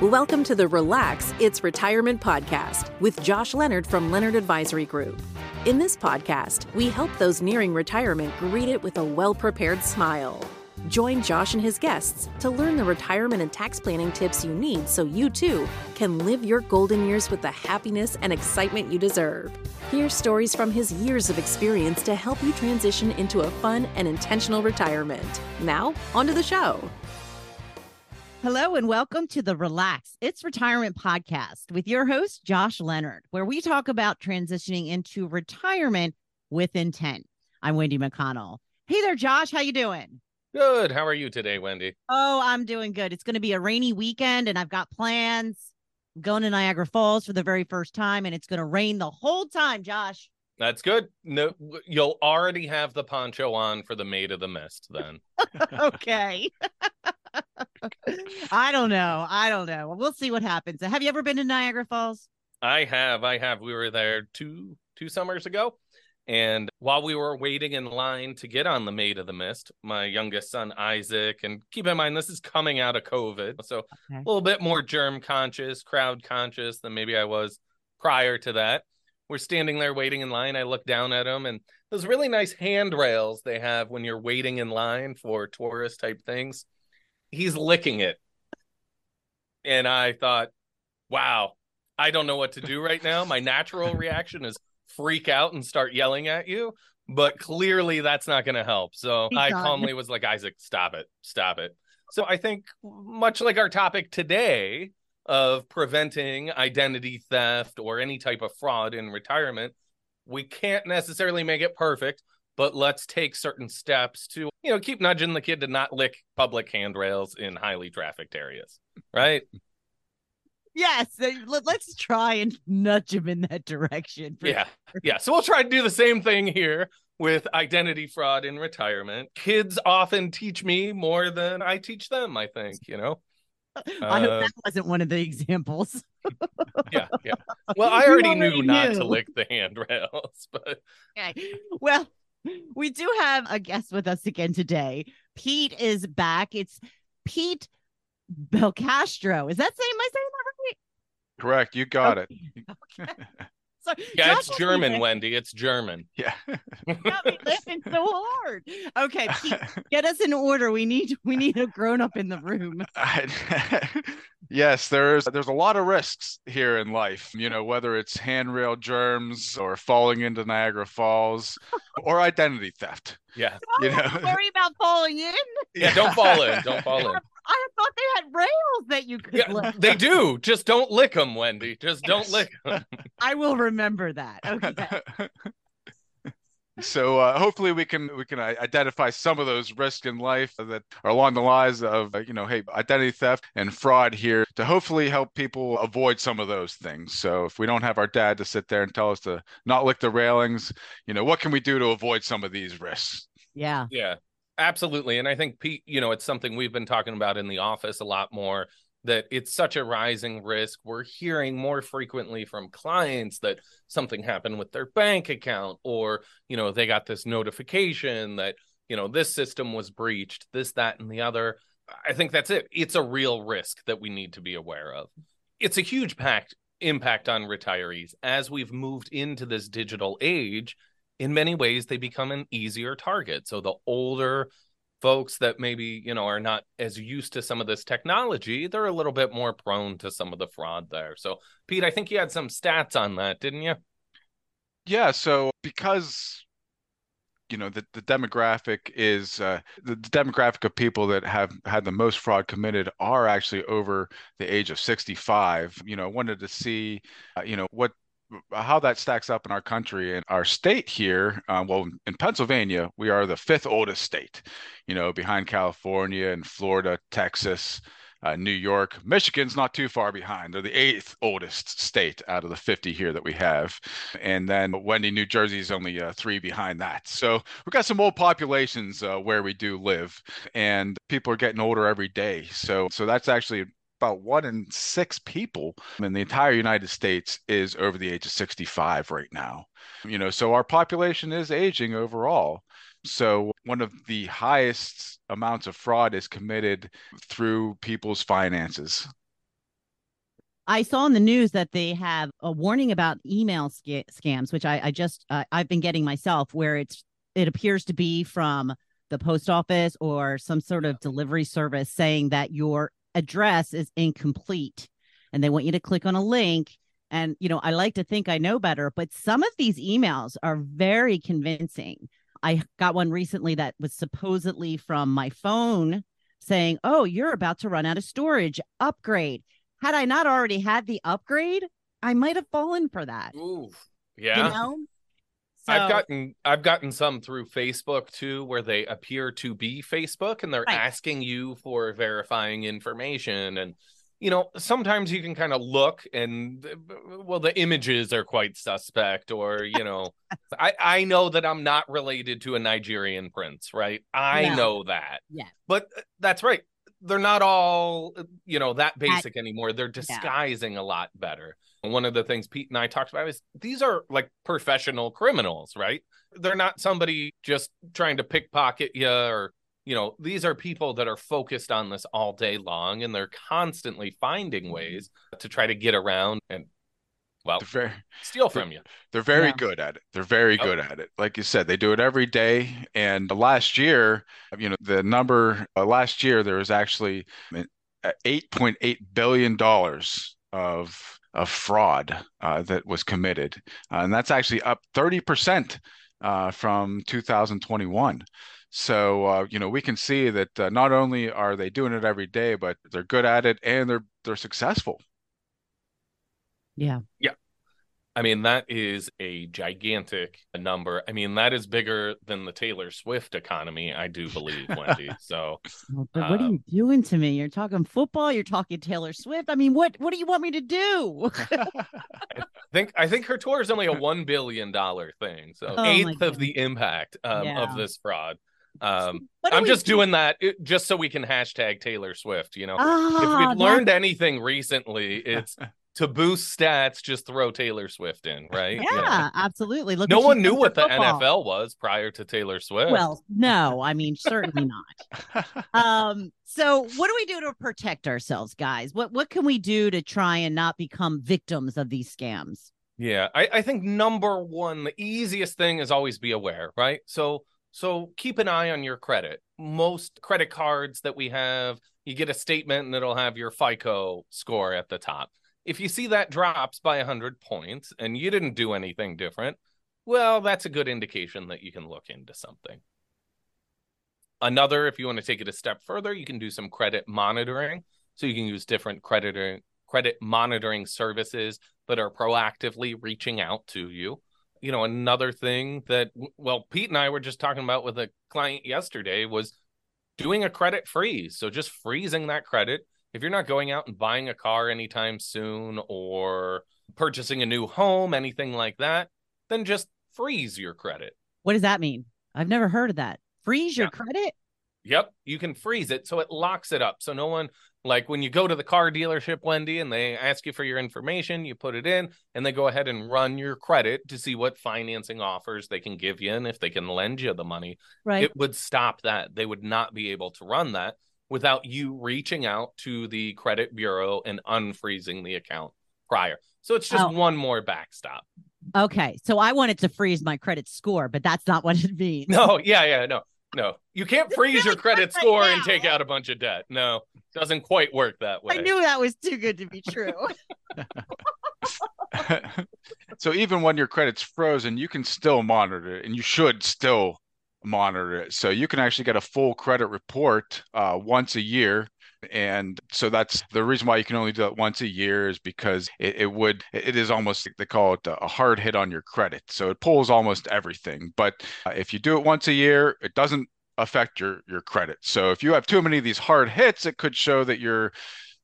Welcome to the Relax It's Retirement podcast with Josh Leonard from Leonard Advisory Group. In this podcast, we help those nearing retirement greet it with a well prepared smile. Join Josh and his guests to learn the retirement and tax planning tips you need so you too can live your golden years with the happiness and excitement you deserve. Hear stories from his years of experience to help you transition into a fun and intentional retirement. Now, onto the show. Hello and welcome to the Relax It's Retirement podcast with your host, Josh Leonard, where we talk about transitioning into retirement with intent. I'm Wendy McConnell. Hey there, Josh. How you doing? Good. How are you today, Wendy? Oh, I'm doing good. It's going to be a rainy weekend and I've got plans. I'm going to Niagara Falls for the very first time and it's going to rain the whole time, Josh. That's good. No, you'll already have the poncho on for the Maid of the Mist then. okay. I don't know. I don't know. We'll see what happens. Have you ever been to Niagara Falls? I have. I have. We were there two two summers ago. And while we were waiting in line to get on the Maid of the Mist, my youngest son Isaac, and keep in mind this is coming out of COVID, so okay. a little bit more germ conscious, crowd conscious than maybe I was prior to that. We're standing there waiting in line. I look down at them, and those really nice handrails they have when you're waiting in line for tourist type things he's licking it. And I thought, wow, I don't know what to do right now. My natural reaction is freak out and start yelling at you, but clearly that's not going to help. So I calmly was like, Isaac, stop it, stop it. So I think, much like our topic today of preventing identity theft or any type of fraud in retirement, we can't necessarily make it perfect, but let's take certain steps to you know keep nudging the kid to not lick public handrails in highly trafficked areas right yes let's try and nudge him in that direction yeah sure. yeah so we'll try to do the same thing here with identity fraud in retirement kids often teach me more than i teach them i think you know I hope uh, that wasn't one of the examples. yeah, yeah. Well, I already, already knew, knew, not to lick the handrails, but okay. Well, we do have a guest with us again today. Pete is back. It's Pete Belcastro. Is that saying my saying that right? Correct. You got okay. it. Okay. So yeah, it's German, Wendy. It's German. Yeah. got me laughing so hard. Okay, Pete, get us in order. We need we need a grown up in the room. yes, there's there's a lot of risks here in life. You know, whether it's handrail germs or falling into Niagara Falls or identity theft. Yeah. Don't you know? worry about falling in. Yeah, don't fall in. Don't fall in. I thought they had rails that you could yeah, lick. They do. Just don't lick them, Wendy. Just don't lick them. I will remember that. Okay. so uh, hopefully we can we can identify some of those risks in life that are along the lines of uh, you know hey identity theft and fraud here to hopefully help people avoid some of those things so if we don't have our dad to sit there and tell us to not lick the railings you know what can we do to avoid some of these risks yeah yeah Absolutely. And I think Pete, you know, it's something we've been talking about in the office a lot more that it's such a rising risk. We're hearing more frequently from clients that something happened with their bank account or, you know, they got this notification that, you know, this system was breached, this, that, and the other. I think that's it. It's a real risk that we need to be aware of. It's a huge pact, impact on retirees as we've moved into this digital age in many ways they become an easier target. So the older folks that maybe, you know, are not as used to some of this technology, they're a little bit more prone to some of the fraud there. So Pete, I think you had some stats on that, didn't you? Yeah, so because you know the, the demographic is uh, the, demographic of people that have had the most fraud committed are actually over the age of 65 you know I wanted to see uh, you know what how that stacks up in our country and our state here. Uh, well, in Pennsylvania, we are the fifth oldest state, you know, behind California and Florida, Texas, uh, New York. Michigan's not too far behind. They're the eighth oldest state out of the 50 here that we have. And then Wendy, New Jersey is only uh, three behind that. So we've got some old populations uh, where we do live, and people are getting older every day. So, so that's actually about one in six people in the entire United States is over the age of 65 right now. You know, so our population is aging overall. So one of the highest amounts of fraud is committed through people's finances. I saw in the news that they have a warning about email sca- scams, which I, I just uh, I've been getting myself, where it's it appears to be from the post office or some sort of delivery service saying that your address is incomplete, and they want you to click on a link. And you know, I like to think I know better, but some of these emails are very convincing. I got one recently that was supposedly from my phone saying, "Oh, you're about to run out of storage. Upgrade." had I not already had the upgrade, I might have fallen for that. Ooh, yeah. You know? So, I've gotten I've gotten some through Facebook too, where they appear to be Facebook and they're Right. asking you for verifying information and you know sometimes you can kind of look and well the images are quite suspect or you know I I know that I'm not related to a Nigerian prince right I No. know that Yeah. but uh, that's right they're not all uh, you know that basic anymore. They're disguising a lot better. And one of the things Pete and I talked about is these are like professional criminals, right? They're not somebody just trying to pickpocket you or, you know, these are people that are focused on this all day long and they're constantly finding ways to try to get around and, well, They're very, steal from you. they're very Yeah. good at it. They're very Yep. good at it. Like you said, they do it every day. And last year, you know, the number uh, last year there was actually uh, eight point eight billion dollars of of fraud uh, that was committed, uh, and that's actually up thirty percent uh, from 2021. So uh, you know we can see that uh, not only are they doing it every day, but they're good at it and they're they're successful. Yeah. Yeah. I mean, that is a gigantic number. I mean, that is bigger than the Taylor Swift economy, I do believe, Wendy. So, But what are Um, you doing to me? You're talking football. You're talking Taylor Swift. I mean, what what do you want me to do? I think I think her tour is only a one billion dollar thing, so Oh eighth of the impact um, Yeah. of this fraud. Um, I'm just do- doing that uh, just so we can hashtag Taylor Swift. You know, if Ah, we've learned anything recently, it's to boost stats, just throw Taylor Swift in, right? know? yeah, absolutely. Look, No one knew what the football. NFL was prior to Taylor Swift. Well, no, I mean certainly not. Um, so what do we do to protect ourselves, guys? What what can we do to try and not become victims of these scams? Yeah, I, I think number one, the easiest thing is always be aware, right? So so keep an eye on your credit. Most credit cards that we have, you get a statement and it'll have your FICO score at the top. If you see that drops by 100 points and you didn't do anything different, well, that's a good indication that you can look into something. Another, if you want to take it a step further, you can do some credit monitoring. So you can use different creditor credit monitoring services that are proactively reaching out to you. You know, another thing that well, Pete and I were just talking about with a client yesterday was doing a credit freeze. So just freezing that credit. If you're not going out and buying a car anytime soon or purchasing a new home, anything like that, then just freeze your credit. What does that mean? I've never heard of that. Freeze your Yeah. credit? Yep, you can freeze it so it locks it up. So no one like when you go to the car dealership, Wendy, and they ask you for your information, you put it in, and they go ahead and run your credit to see what financing offers they can give you and if they can lend you the money. Right. It would stop that. They would not be able to run that without you reaching out to the credit bureau and unfreezing the account prior. So it's just Oh. one more backstop. okay. So I wanted to freeze my credit score, but that's not what it means. No, yeah, yeah, no, no. You can't This freeze your credit hurts right score and take out a bunch of debt. No, doesn't quite work that way. I knew that was too good to be true. so even when your credit's frozen, you can still monitor it, and you should still monitor it. So you can actually get a full credit report uh, once a year. And so that's the reason why you can only do it once a year is because it, it would it is almost they call it a hard hit on your credit. So it pulls almost everything. But uh, if you do it once a year, it doesn't affect your your credit. So if you have too many of these hard hits, it could show that you're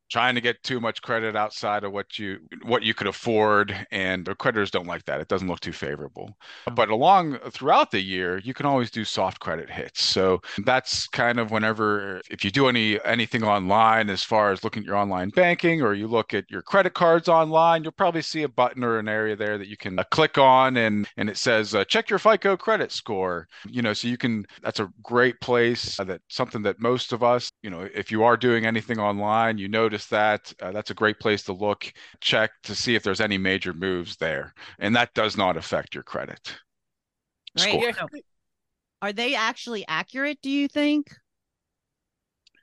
trying to get too much credit outside of what you what you could afford and the creditors don't like that. It doesn't look too favorable. But along throughout the year you can always do soft credit hits. So that's kind of whenever if you do any anything online as far as looking at your online banking or you look at your credit cards online you'll probably see a button or an area there that you can uh, click on and and it says uh, check your fico credit score. You know so you can that's a great place uh, that something that most of us you know if you are doing anything online you notice notice that, uh, that's a great place to look, check to see if there's any major moves there. And that does not affect your credit. Right. Score. Are they actually accurate, do you think?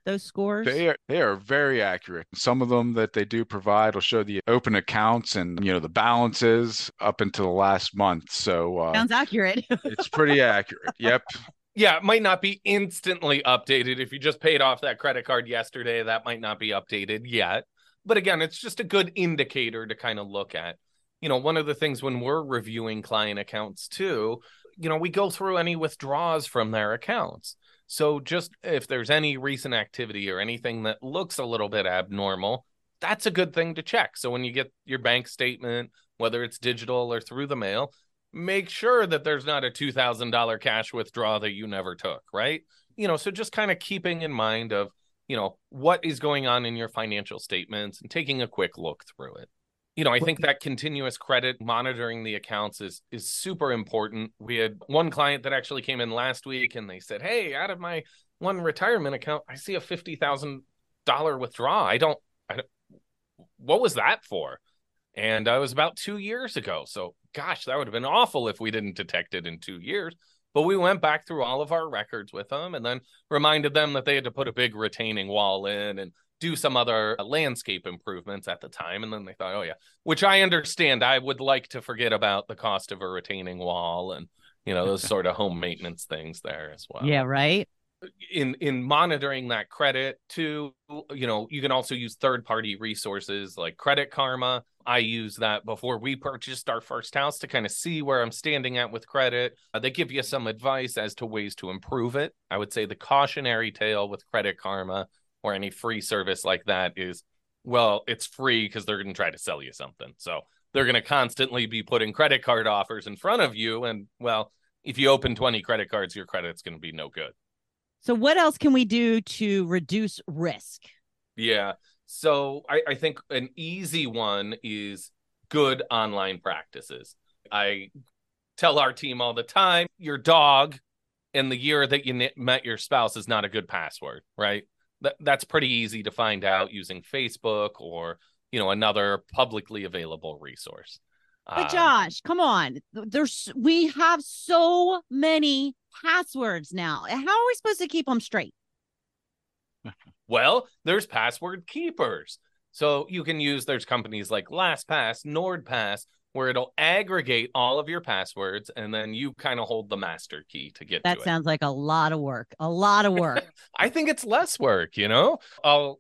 Those scores? They are they are very accurate. Some of them that they do provide will show the open accounts and you know the balances up until the last month. So uh, Sounds accurate. it's pretty accurate. Yep. Yeah, it might not be instantly updated. If you just paid off that credit card yesterday, that might not be updated yet. But again, it's just a good indicator to kind of look at. You know, one of the things when we're reviewing client accounts too, you know, we go through any withdrawals from their accounts. So just if there's any recent activity or anything that looks a little bit abnormal, that's a good thing to check. So when you get your bank statement, whether it's digital or through the mail, make sure that there's not a $2000 cash withdrawal that you never took right? You know so just kind of keeping in mind of you know what is going on in your financial statements and taking a quick look through it. You know i think that continuous credit monitoring the accounts is is super important. We had one client that actually came in last week and they said hey out of my one retirement account i see a $50000 withdrawal. I don't i don't what was that for? And uh, it was about two years ago. So gosh, that would have been awful if we didn't detect it in two years. But we went back through all of our records with them and then reminded them that they had to put a big retaining wall in and do some other uh, landscape improvements at the time. And then they thought, oh, yeah, which I understand. I would like to forget about the cost of a retaining wall and, you know, those sort of home maintenance things there as well. Yeah, right. In in monitoring that credit too, you know, you can also use third party resources like Credit Karma I use that before we purchased our first house to kind of see where I'm standing at with credit. Uh, they give you some advice as to ways to improve it. I would say the cautionary tale with Credit Karma or any free service like that is well, it's free because they're going to try to sell you something. So they're going to constantly be putting credit card offers in front of you. And well, if you open 20 credit cards, your credit's going to be no good. So, what else can we do to reduce risk? Yeah. So I, I think an easy one is good online practices. I tell our team all the time your dog in the year that you met your spouse is not a good password, right? That, that's pretty easy to find out using Facebook or you know another publicly available resource. But um, Josh, come on. There's we have so many passwords now. How are we supposed to keep them straight? Well, there's password keepers. So you can use there's companies like LastPass, NordPass, where it'll aggregate all of your passwords and then you kind of hold the master key to get that to sounds like a lot of work a lot of work. I think it's less work you know? I'll,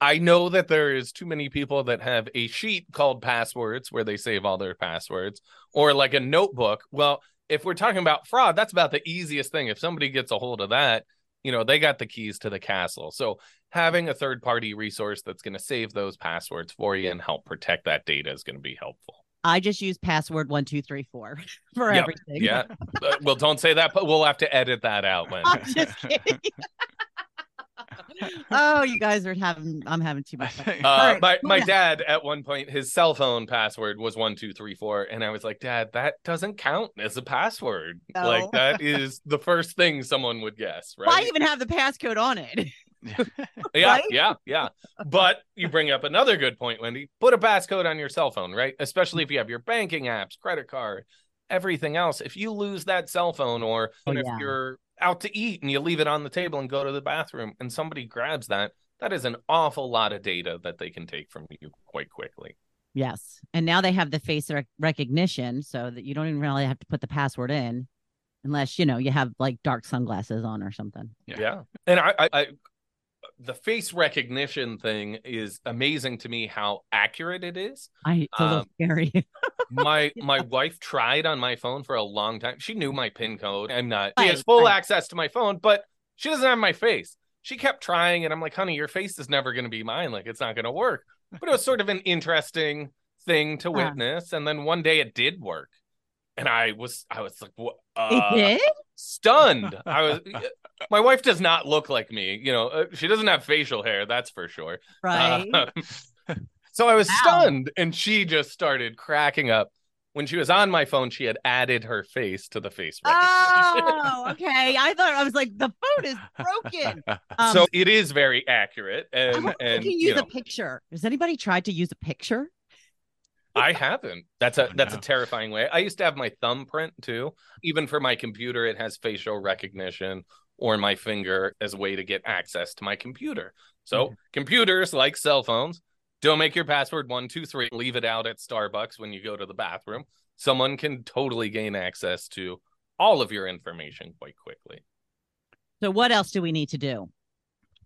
i know that there is too many people that have a sheet called passwords where they save all their passwords or like a notebook. Well if we're talking about fraud that's about the easiest thing. If somebody gets a hold of that you know they got the keys to the castle so having a third party resource that's going to save those passwords for you and help protect that data is going to be helpful i just use password one two three four for yep. everything yeah uh, well don't say that but we'll have to edit that out when I'm just kidding. oh, you guys are having I'm having too much fun. Uh, right, my my dad at one point his cell phone password was one two three four, and I was like, Dad, that doesn't count as a password. No. Like that is the first thing someone would guess, right? Why even have the passcode on it? yeah, right? yeah, yeah. But you bring up another good point, Wendy. Put a passcode on your cell phone, right? Especially if you have your banking apps, credit card, everything else. If you lose that cell phone, or Oh, if yeah. you're out to eat and you leave it on the table and go to the bathroom, and somebody grabs that, that is an awful lot of data that they can take from you quite quickly. Yes. And now they have the face rec- recognition so that you don't even really have to put the password in unless, you know, you have like dark sunglasses on or something. Yeah. Yeah. And I, I, I the face recognition thing is amazing to me how accurate it is. I it's a little Um, scary. My my wife tried on my phone for a long time. She knew my pin code. I'm not she has full right. access to my phone, but she doesn't have my face. She kept trying and I'm like, honey, your face is never gonna be mine. Like it's not gonna work. But it was sort of an interesting thing to Yeah. witness. And then one day it did work. And I was I was like, what it uh, did? Stunned. I was my wife does not look like me. You know, uh, she doesn't have facial hair, that's for sure. Right. Uh, so I was stunned and she just started cracking up. when she was on my phone, she had added her face to the face recognition. Oh, okay. I thought I was like, the phone is broken. Um, so it is very accurate, I and if and you can you use know, a picture. Has anybody tried to use a picture? I haven't. That's a Oh, that's no. a terrifying way. I used to have my thumbprint too. Even for my computer, it has facial recognition or my finger as a way to get access to my computer. So Mm-hmm. computers, like cell phones, don't make your password one two three. Leave it out at Starbucks when you go to the bathroom. Someone can totally gain access to all of your information quite quickly. So what else do we need to do?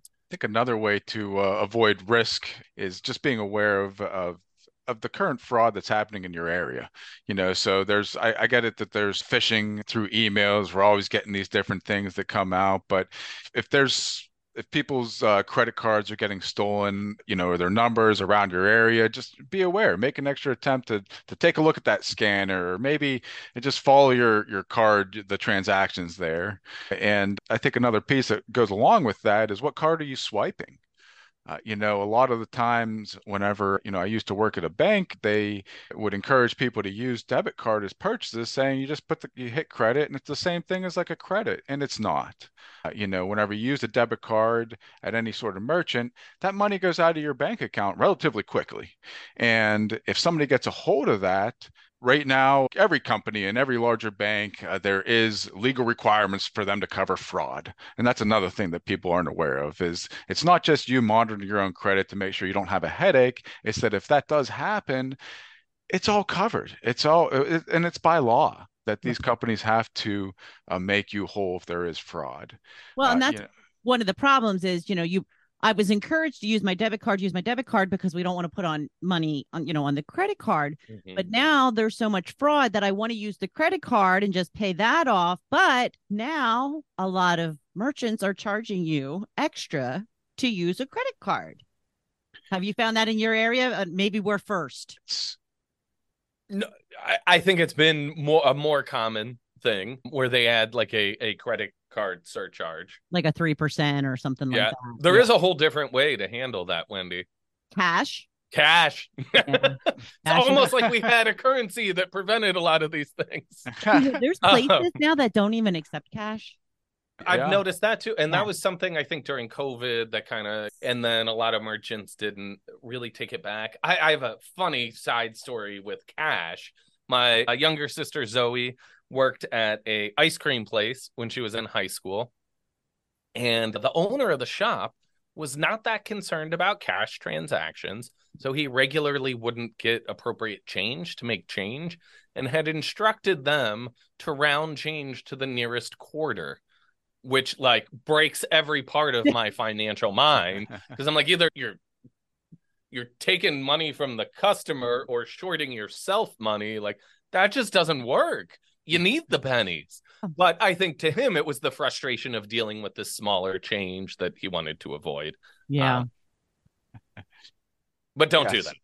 I think another way to uh, avoid risk is just being aware of of of the current fraud that's happening in your area. You know, so there's I, I get it that there's phishing through emails. We're always getting these different things that come out, but if there's if people's uh, credit cards are getting stolen, you know, or their numbers around your area, just be aware. Make an extra attempt to to take a look at that scanner, or maybe just follow your your card, the transactions there. And I think another piece that goes along with that is what card are you swiping? Uh, you know, a lot of the times, whenever, you know, I used to work at a bank, they would encourage people to use debit card as purchases, saying you just put the, you hit credit and it's the same thing as like a credit, and it's not. Uh, you know, whenever you use a debit card at any sort of merchant, that money goes out of your bank account relatively quickly. And if somebody gets a hold of that, right now every company and every larger bank uh, there is legal requirements for them to cover fraud. And that's another thing that people aren't aware of is it's not just you monitoring your own credit to make sure you don't have a headache. It's that if that does happen it's all covered. It's all it, and it's by law that these companies have to uh, make you whole if there is fraud. Well, and Uh, that's you know, one of the problems is, you know, you I was encouraged to use my debit card, use my debit card because we don't want to put on money on, you know, on the credit card. Mhm. But now there's so much fraud that I want to use the credit card and just pay that off. But now a lot of merchants are charging you extra to use a credit card. Have you found that in your area? Uh, maybe we're first. No, I, I think it's been more a more common thing where they add like a, a credit card surcharge. like a 3% or something Yeah, like that. There Yeah. is a whole different way to handle that, Wendy. cash. Cash. Yeah. it's Cash. almost like we had a currency that prevented a lot of these things. There's places now that don't even accept cash. I've Yeah. noticed that too. And Yeah. that was something I think during COVID that kind of, and then a lot of merchants didn't really take it back. I, I have a funny side story with cash. My uh, younger sister, Zoe, worked at a ice cream place when she was in high school. And the owner of the shop was not that concerned about cash transactions. So he regularly wouldn't get appropriate change to make change and had instructed them to round change to the nearest quarter, which like breaks every part of my financial mind because I'm like either you're you're taking money from the customer or shorting yourself money like that just doesn't work. You need the pennies. But I think to him it was the frustration of dealing with this smaller change that he wanted to avoid. Yeah. Um, But don't do that.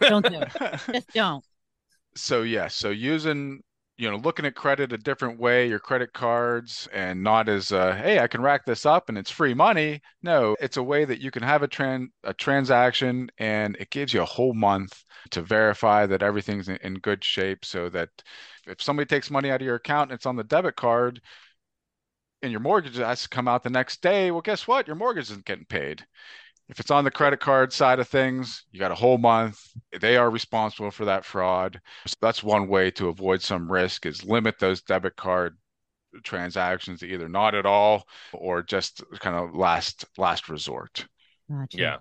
don't do it. Just don't. so yeah so using you know looking at credit a different way your credit cards and not as uh, hey i can rack this up and it's free money. No it's a way that you can have a tran a transaction and it gives you a whole month to verify that everything's in, in good shape so that if somebody takes money out of your account and it's on the debit card and your mortgage has to come out the next day well guess what? Your mortgage isn't getting paid if it's on the credit card side of things, you got a whole month. They are responsible for that fraud. So that's one way to avoid some risk is limit those debit card transactions to either not at all or just kind of last last resort. Gotcha. Yeah.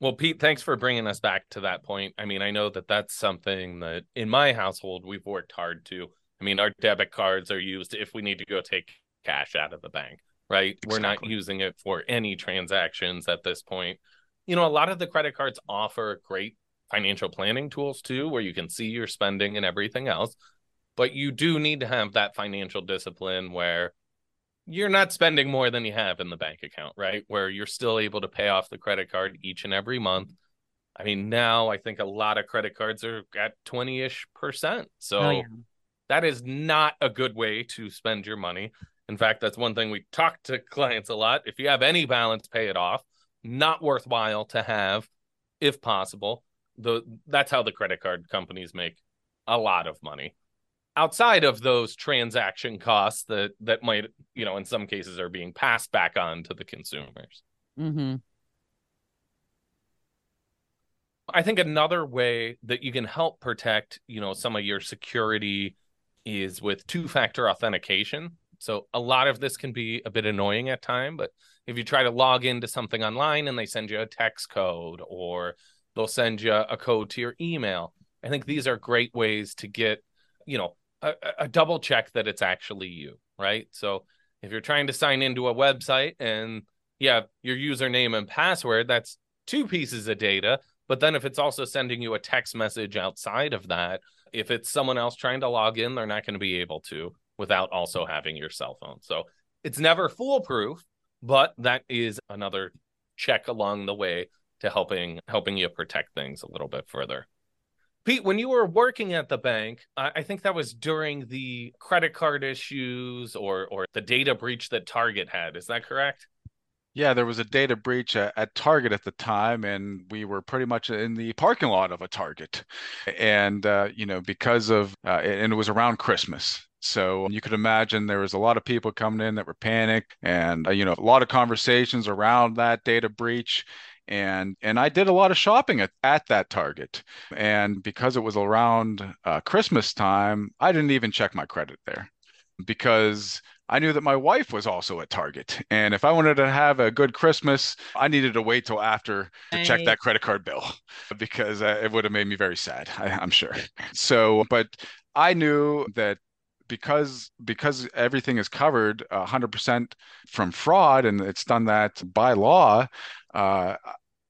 Well, Pete, thanks for bringing us back to that point. I mean, I know that that's something that in my household we've worked hard to. I mean, our debit cards are used if we need to go take cash out of the bank, right? We're not using it for any transactions at this point. You know, a lot of the credit cards offer great financial planning tools too, where you can see your spending and everything else. But you do need to have that financial discipline where you're not spending more than you have in the bank account, right? Where you're still able to pay off the credit card each and every month. I mean, now I think a lot of credit cards are at 20 ish percent. Oh, so Oh, yeah. that is not a good way to spend your money. In fact, that's one thing we talk to clients a lot. If you have any balance, pay it off. Not worthwhile to have, if possible. The that's how the credit card companies make a lot of money outside of those transaction costs that that might you know in some cases are being passed back on to the consumers Mm-hmm. i think another way that you can help protect you know some of your security is with two factor authentication so a lot of this can be a bit annoying at time but if you try to log into something online and they send you a text code or they'll send you a code to your email i think these are great ways to get you know a, a double check that it's actually you right? So if you're trying to sign into a website and yeah your username and password that's two pieces of data but then if it's also sending you a text message outside of that if it's someone else trying to log in they're not going to be able to without also having your cell phone so it's never foolproof but that is another check along the way to helping helping you protect things a little bit further Pete, when you were working at the bank, I, think that was during the credit card issues or or the data breach that Target had. Is that correct? Yeah, there was a data breach at, at, Target at the time, and we were pretty much in the parking lot of a Target. And, uh, you know, because of, uh, and it was around Christmas. So you could imagine there was a lot of people coming in that were panicked and, uh, you know, a lot of conversations around that data breach and and I did a lot of shopping at, at that Target. And because it was around uh, Christmas time, I didn't even check my credit there because I knew that my wife was also at Target. And if I wanted to have a good Christmas, I needed to wait till after to check that credit card bill because uh, it would have made me very sad, I, I'm sure. So, but I knew that because because everything is covered 100% from fraud and it's done that by law uh,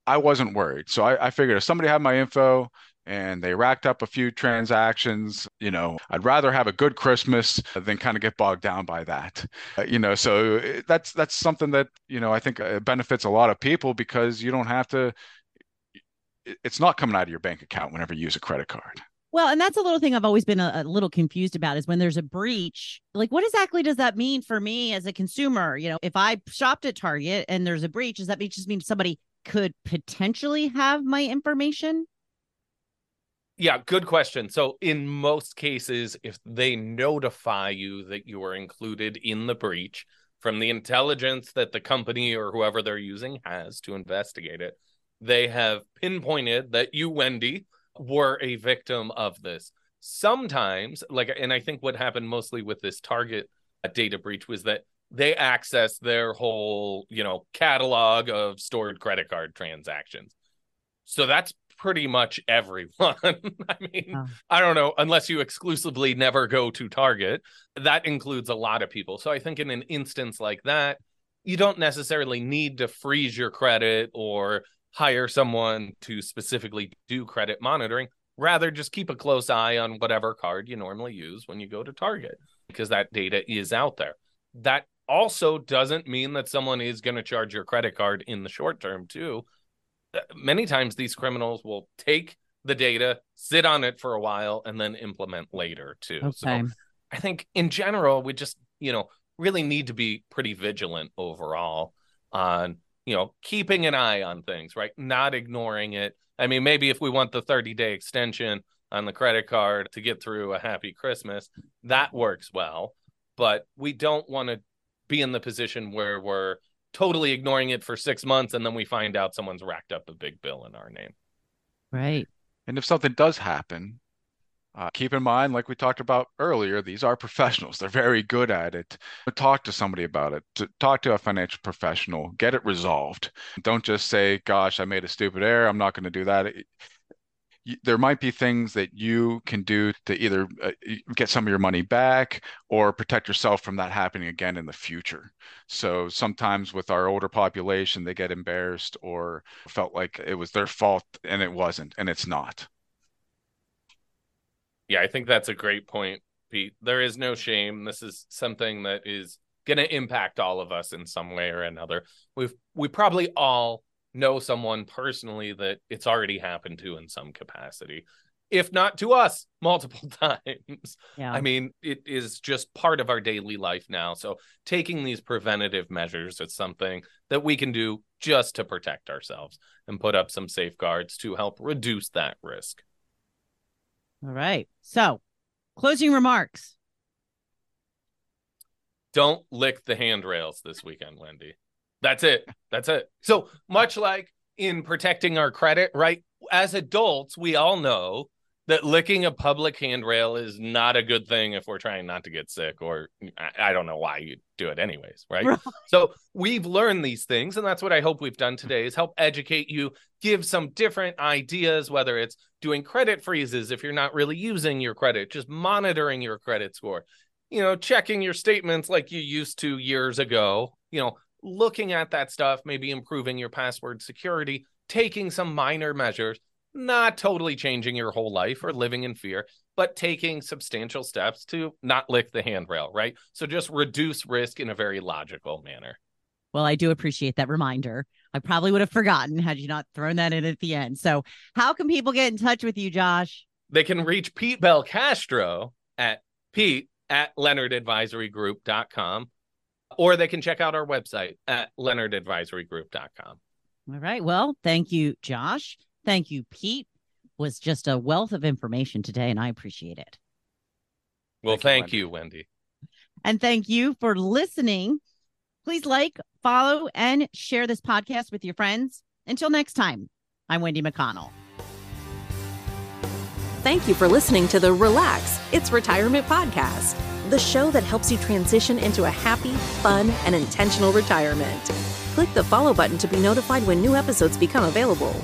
I wasn't worried. So I, I figured if somebody had my info and they racked up a few transactions, you know, I'd rather have a good Christmas than kind of get bogged down by that. Uh, you know, so that's that's something that you know I think uh, benefits a lot of people because you don't have to. It's not coming out of your bank account whenever you use a credit card. Well, and that's a little thing I've always been a, a, little confused about is when there's a breach, like what exactly does that mean for me as a consumer? You know, if I shopped at Target and there's a breach, does that mean just mean somebody could potentially have my information? Yeah, good question. So, in most cases, if they notify you that you are included in the breach from the intelligence that the company or whoever they're using has to investigate it, they have pinpointed that you, Wendy, were a victim of this. Sometimes, like, and I think what happened mostly with this Target uh, data breach was that they access their whole, you know, catalog of stored credit card transactions. So that's pretty much everyone. I mean, oh. I don't know, unless you exclusively never go to Target, that includes a lot of people. So I think in an instance like that, you don't necessarily need to freeze your credit or hire someone to specifically do credit monitoring. Rather, just keep a close eye on whatever card you normally use when you go to Target because that data is out there. That also doesn't mean that someone is going to charge your credit card in the short term too uh, many times these criminals will take the data sit on it for a while and then implement later too okay. so i think in general we just you know really need to be pretty vigilant overall on you know keeping an eye on things right not ignoring it i mean maybe if we want the 30 day extension on the credit card to get through a happy christmas that works well but we don't want to be in the position where we're totally ignoring it for six months and then we find out someone's racked up a big bill in our name. Right. And if something does happen, uh, keep in mind, like we talked about earlier, these are professionals. They're very good at it. Talk to somebody about it. To talk to a financial professional. Get it resolved. Don't just say, "Gosh, I made a stupid error. I'm not going to do that." there might be things that you can do to either uh, get some of your money back or protect yourself from that happening again in the future. So sometimes with our older population, they get embarrassed or felt like it was their fault and it wasn't, and it's not. Yeah, I think that's a great point, Pete. There is no shame. This is something that is going to impact all of us in some way or another. We've we probably all know someone personally that it's already happened to in some capacity if not to us multiple times. Yeah. I mean, it is just part of our daily life now. So taking these preventative measures is something that we can do just to protect ourselves and put up some safeguards to help reduce that risk. All right. So, closing remarks. Don't lick the handrails this weekend, Wendy. That's it. That's it. So, much like in protecting our credit, right? As adults, we all know that licking a public handrail is not a good thing if we're trying not to get sick, or I, I don't know why you do it anyways, right? right? So we've learned these things, and that's what I hope we've done today is help educate you, give some different ideas, whether it's doing credit freezes if you're not really using your credit, just monitoring your credit score, you know, checking your statements like you used to years ago, you know, looking at that stuff, maybe improving your password security, taking some minor measures not totally changing your whole life or living in fear, but taking substantial steps to not lick the handrail, right? So just reduce risk in a very logical manner. Well, I do appreciate that reminder. I probably would have forgotten had you not thrown that in at the end. So, how can people get in touch with you, Josh? They can reach Pete Belcastro at Pete at LeonardAdvisoryGroup.com, or they can check out our website at LeonardAdvisoryGroup.com. All right. Well, thank you, Josh. Thank you, Pete. Was just a wealth of information today, and I appreciate it. Well, thank, thank you, Wendy. you, Wendy. And thank you for listening. Please like, follow, and share this podcast with your friends. Until next time, I'm Wendy McConnell. Thank you for listening to the Relax It's Retirement Podcast, the show that helps you transition into a happy, fun, and intentional retirement. Click the follow button to be notified when new episodes become available.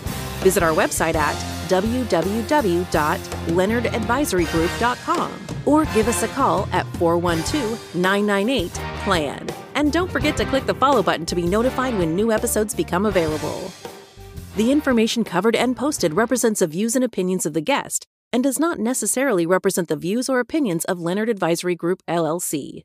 Visit our website at www.leonardadvisorygroup.com or give us a call at 412 998 PLAN. And don't forget to click the follow button to be notified when new episodes become available. The information covered and posted represents the views and opinions of the guest and does not necessarily represent the views or opinions of Leonard Advisory Group, LLC.